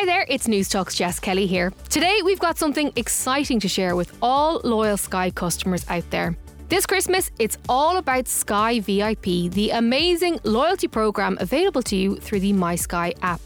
Hi there, it's News Newstalk's Jess Kelly here. Today we've got something exciting to share with all loyal Sky customers out there. This Christmas, it's all about Sky VIP, the amazing loyalty program available to you through the My Sky app.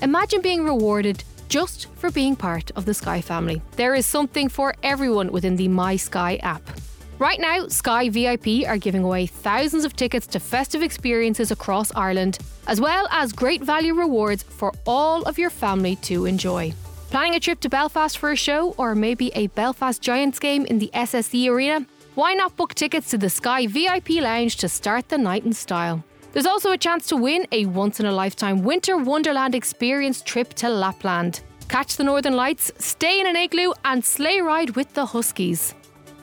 Imagine being rewarded just for being part of the Sky family. There is something for everyone within the My Sky app. Right now, Sky VIP are giving away thousands of tickets to festive experiences across Ireland, as well as great value rewards for all of your family to enjoy. Planning a trip to Belfast for a show or maybe a Belfast Giants game in the SSE Arena? Why not book tickets to the Sky VIP Lounge to start the night in style? There's also a chance to win a once in a lifetime winter wonderland experience trip to Lapland. Catch the northern lights, stay in an igloo, and sleigh ride with the Huskies.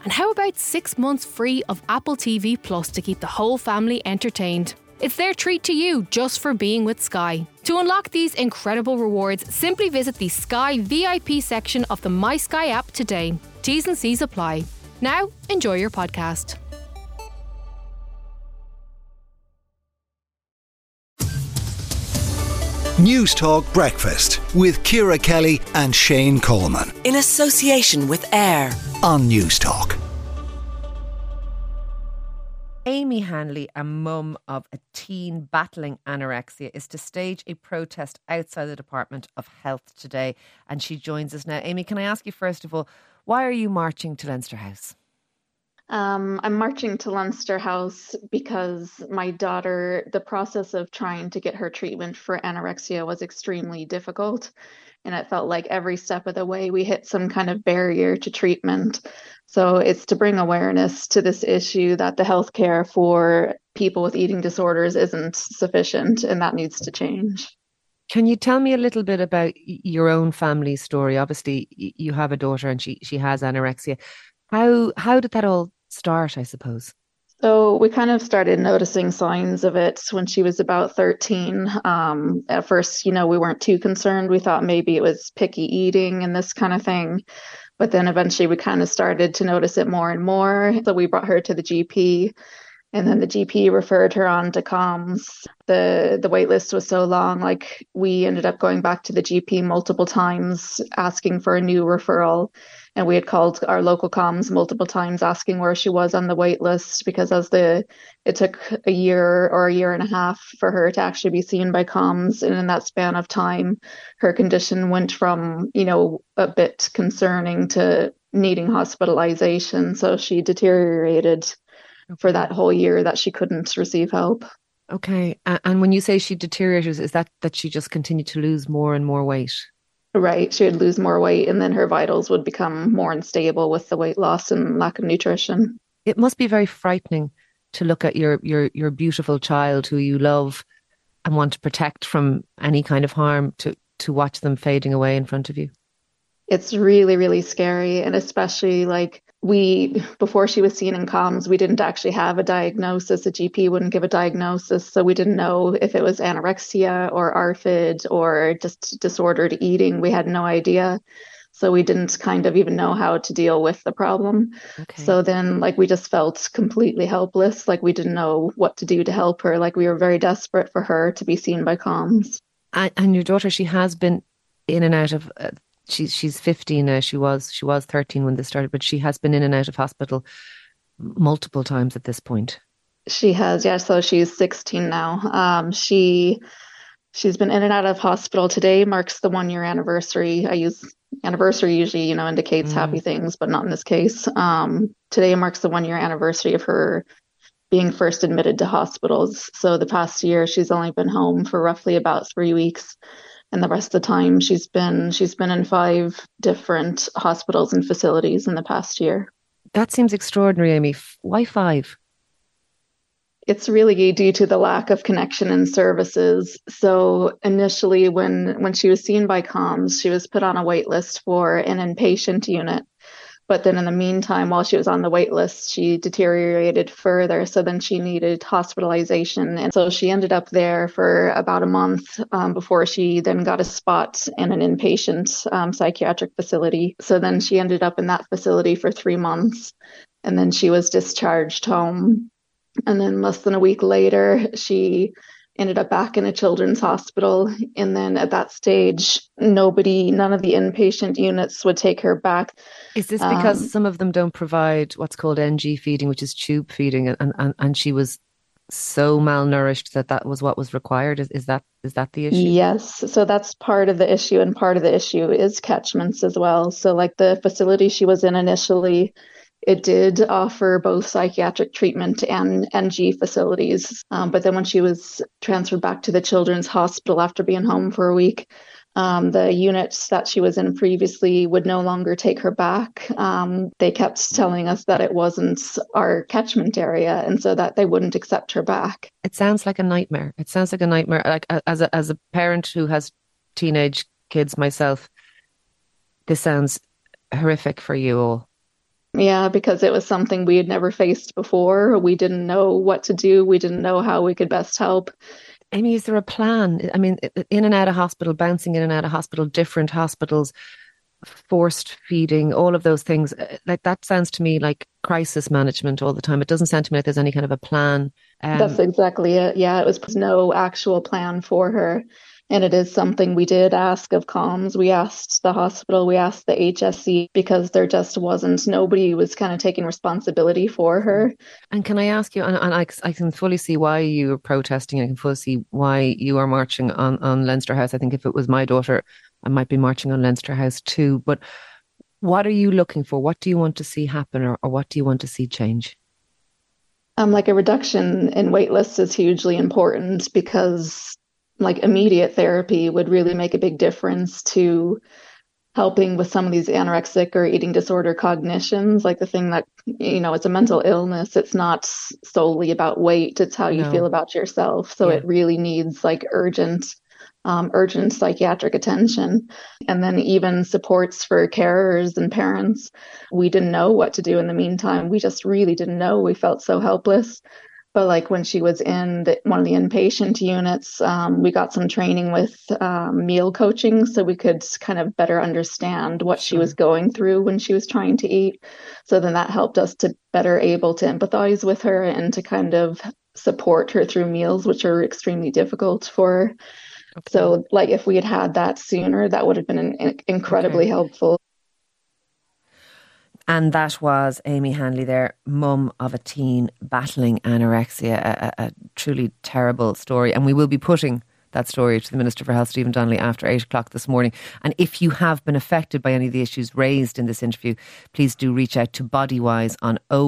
And how about six months free of Apple TV Plus to keep the whole family entertained? It's their treat to you just for being with Sky. To unlock these incredible rewards, simply visit the Sky VIP section of the My Sky app today. T's and C's apply. Now, enjoy your podcast. News Talk Breakfast with Ciara Kelly and Shane Coleman. In association with AIR on Newstalk. Amy Hanley, a mum of a teen battling anorexia, is to stage a protest outside the Department of Health today. And she joins us now. Amy, can I ask you first of all, why are you marching to Leinster House? Um, I'm marching to Leinster House because my daughter, the process of trying to get her treatment for anorexia was extremely difficult. And it felt like every step of the way we hit some kind of barrier to treatment. So it's to bring awareness to this issue that the healthcare for people with eating disorders isn't sufficient and that needs to change. Can you tell me a little bit about your own family story? Obviously, you have a daughter and she she has anorexia. How how did that all start, I suppose? So we kind of started noticing signs of it when she was about 13. Um, at first, you know, we weren't too concerned. We thought maybe it was picky eating and this kind of thing. But then eventually we kind of started to notice it more and more. So we brought her to the GP and then the GP referred her on to CAMHS. The the wait list was so long, like we ended up going back to the GP multiple times asking for a new referral. And we had called our local CAMHS multiple times asking where she was on the wait list because as the it took a year or a year and a half for her to actually be seen by CAMHS And in that span of time, her condition went from, you know, a bit concerning to needing hospitalization. So she deteriorated for that whole year that she couldn't receive help. Okay. And when you say she deteriorated, is that that she just continued to lose more and more weight? Right. She would lose more weight and then her vitals would become more unstable with the weight loss and lack of nutrition. It must be very frightening to look at your your your beautiful child who you love and want to protect from any kind of harm to to watch them fading away in front of you. It's really really scary and especially like we before she was seen in CAMHS we didn't actually have a diagnosis. A gp wouldn't give a diagnosis so we didn't know if it was anorexia or ARFID or just disordered eating. We had no idea so we didn't kind of even know how to deal with the problem. Okay. so then like we just felt completely helpless like we didn't know what to do to help her. Like we were very desperate for her to be seen by CAMHS. And, and your daughter she has been in and out of uh, she's she's 15 now. She was she was 13 when this started, but she has been in and out of hospital multiple times at this point. She has, yeah. So she's 16 now. Um, she she's been in and out of hospital. Today marks the one year anniversary. I use anniversary usually, you know, indicates mm. happy things, but not in this case. Um, today marks the one year anniversary of her being first admitted to hospitals. So the past year, she's only been home for roughly about three weeks and the rest of the time she's been she's been in five different hospitals and facilities in the past year. That seems extraordinary, Amy. Why five? It's really due to the lack of connection and services. So initially, when when she was seen by CAMHS, she was put on a wait list for an inpatient unit, but then in the meantime, while she was on the wait list, she deteriorated further. So then she needed hospitalization. And so she ended up there for about a month um, before she then got a spot in an inpatient um, psychiatric facility. So then she ended up in that facility for three months. And then she was discharged home. And then less than a week later, she ended up back in a children's hospital. And then at that stage, nobody, none of the inpatient units would take her back. Is this because um, some of them don't provide what's called NG feeding, which is tube feeding, and, and, and she was so malnourished that that was what was required? Is, is that is that the issue? Yes. So that's part of the issue, and part of the issue is catchments as well. So like the facility she was in initially it did offer both psychiatric treatment and NG facilities. Um, but then when she was transferred back to the Children's Hospital after being home for a week, um, the units that she was in previously would no longer take her back. Um, they kept telling us that it wasn't our catchment area, and so that they wouldn't accept her back. It sounds like a nightmare. It sounds like a nightmare. Like as a as a parent who has teenage kids myself, this sounds horrific for you all. Yeah, because it was something we had never faced before. We didn't know what to do. We didn't know how we could best help. Amy, is there a plan? I mean, in and out of hospital, bouncing in and out of hospital, different hospitals, forced feeding, all of those things. Uh, like that sounds to me like crisis management all the time. It doesn't sound to me like there's any kind of a plan. Um, That's exactly it. Yeah, it was no actual plan for her. And it is something we did ask of CAMHS. We asked the hospital, we asked the HSE because there just wasn't, nobody was kind of taking responsibility for her. And can I ask you, and, and I, I can fully see why you are protesting, I can fully see why you are marching on, on Leinster House. I think if it was my daughter, I might be marching on Leinster House too. But what are you looking for? What do you want to see happen or, or what do you want to see change? Um, like a reduction in wait lists is hugely important because like immediate therapy would really make a big difference to helping with some of these anorexic or eating disorder cognitions like the thing that you know it's a mental illness. It's not solely about weight. It's how you no. feel about yourself. So yeah. it really needs like urgent um, urgent psychiatric attention. And then even supports for carers and parents. We didn't know what to do in the meantime. We just really didn't know. We felt so helpless but like when she was in the, one of the inpatient units, um, we got some training with um, meal coaching so we could kind of better understand what she was going through when she was trying to eat. So then that helped us to better able to empathize with her and to kind of support her through meals, which are extremely difficult for her. Okay. So, like, if we had had that sooner, that would have been an, incredibly okay. helpful. And that was Amy Hanley there, mum of a teen battling anorexia, a, a, truly terrible story. And we will be putting that story to the Minister for Health, Stephen Donnelly, after eight o'clock this morning. And if you have been affected by any of the issues raised in this interview, please do reach out to Bodywhys on oh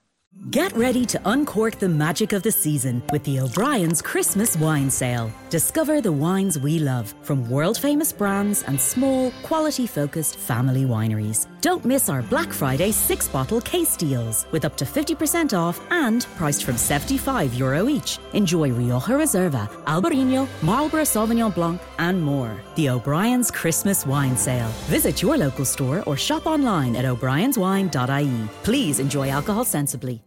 Get ready to uncork the magic of the season with the O'Brien's Christmas wine sale. Discover the wines we love from world famous brands and small, quality focused family wineries. Don't miss our Black Friday six bottle case deals with up to 50% off and priced from 75 euro each. Enjoy Rioja Reserva, Albarino, Marlborough Sauvignon Blanc, and more. The O'Brien's Christmas wine sale. Visit your local store or shop online at o'brienswine.ie. Please enjoy alcohol sensibly.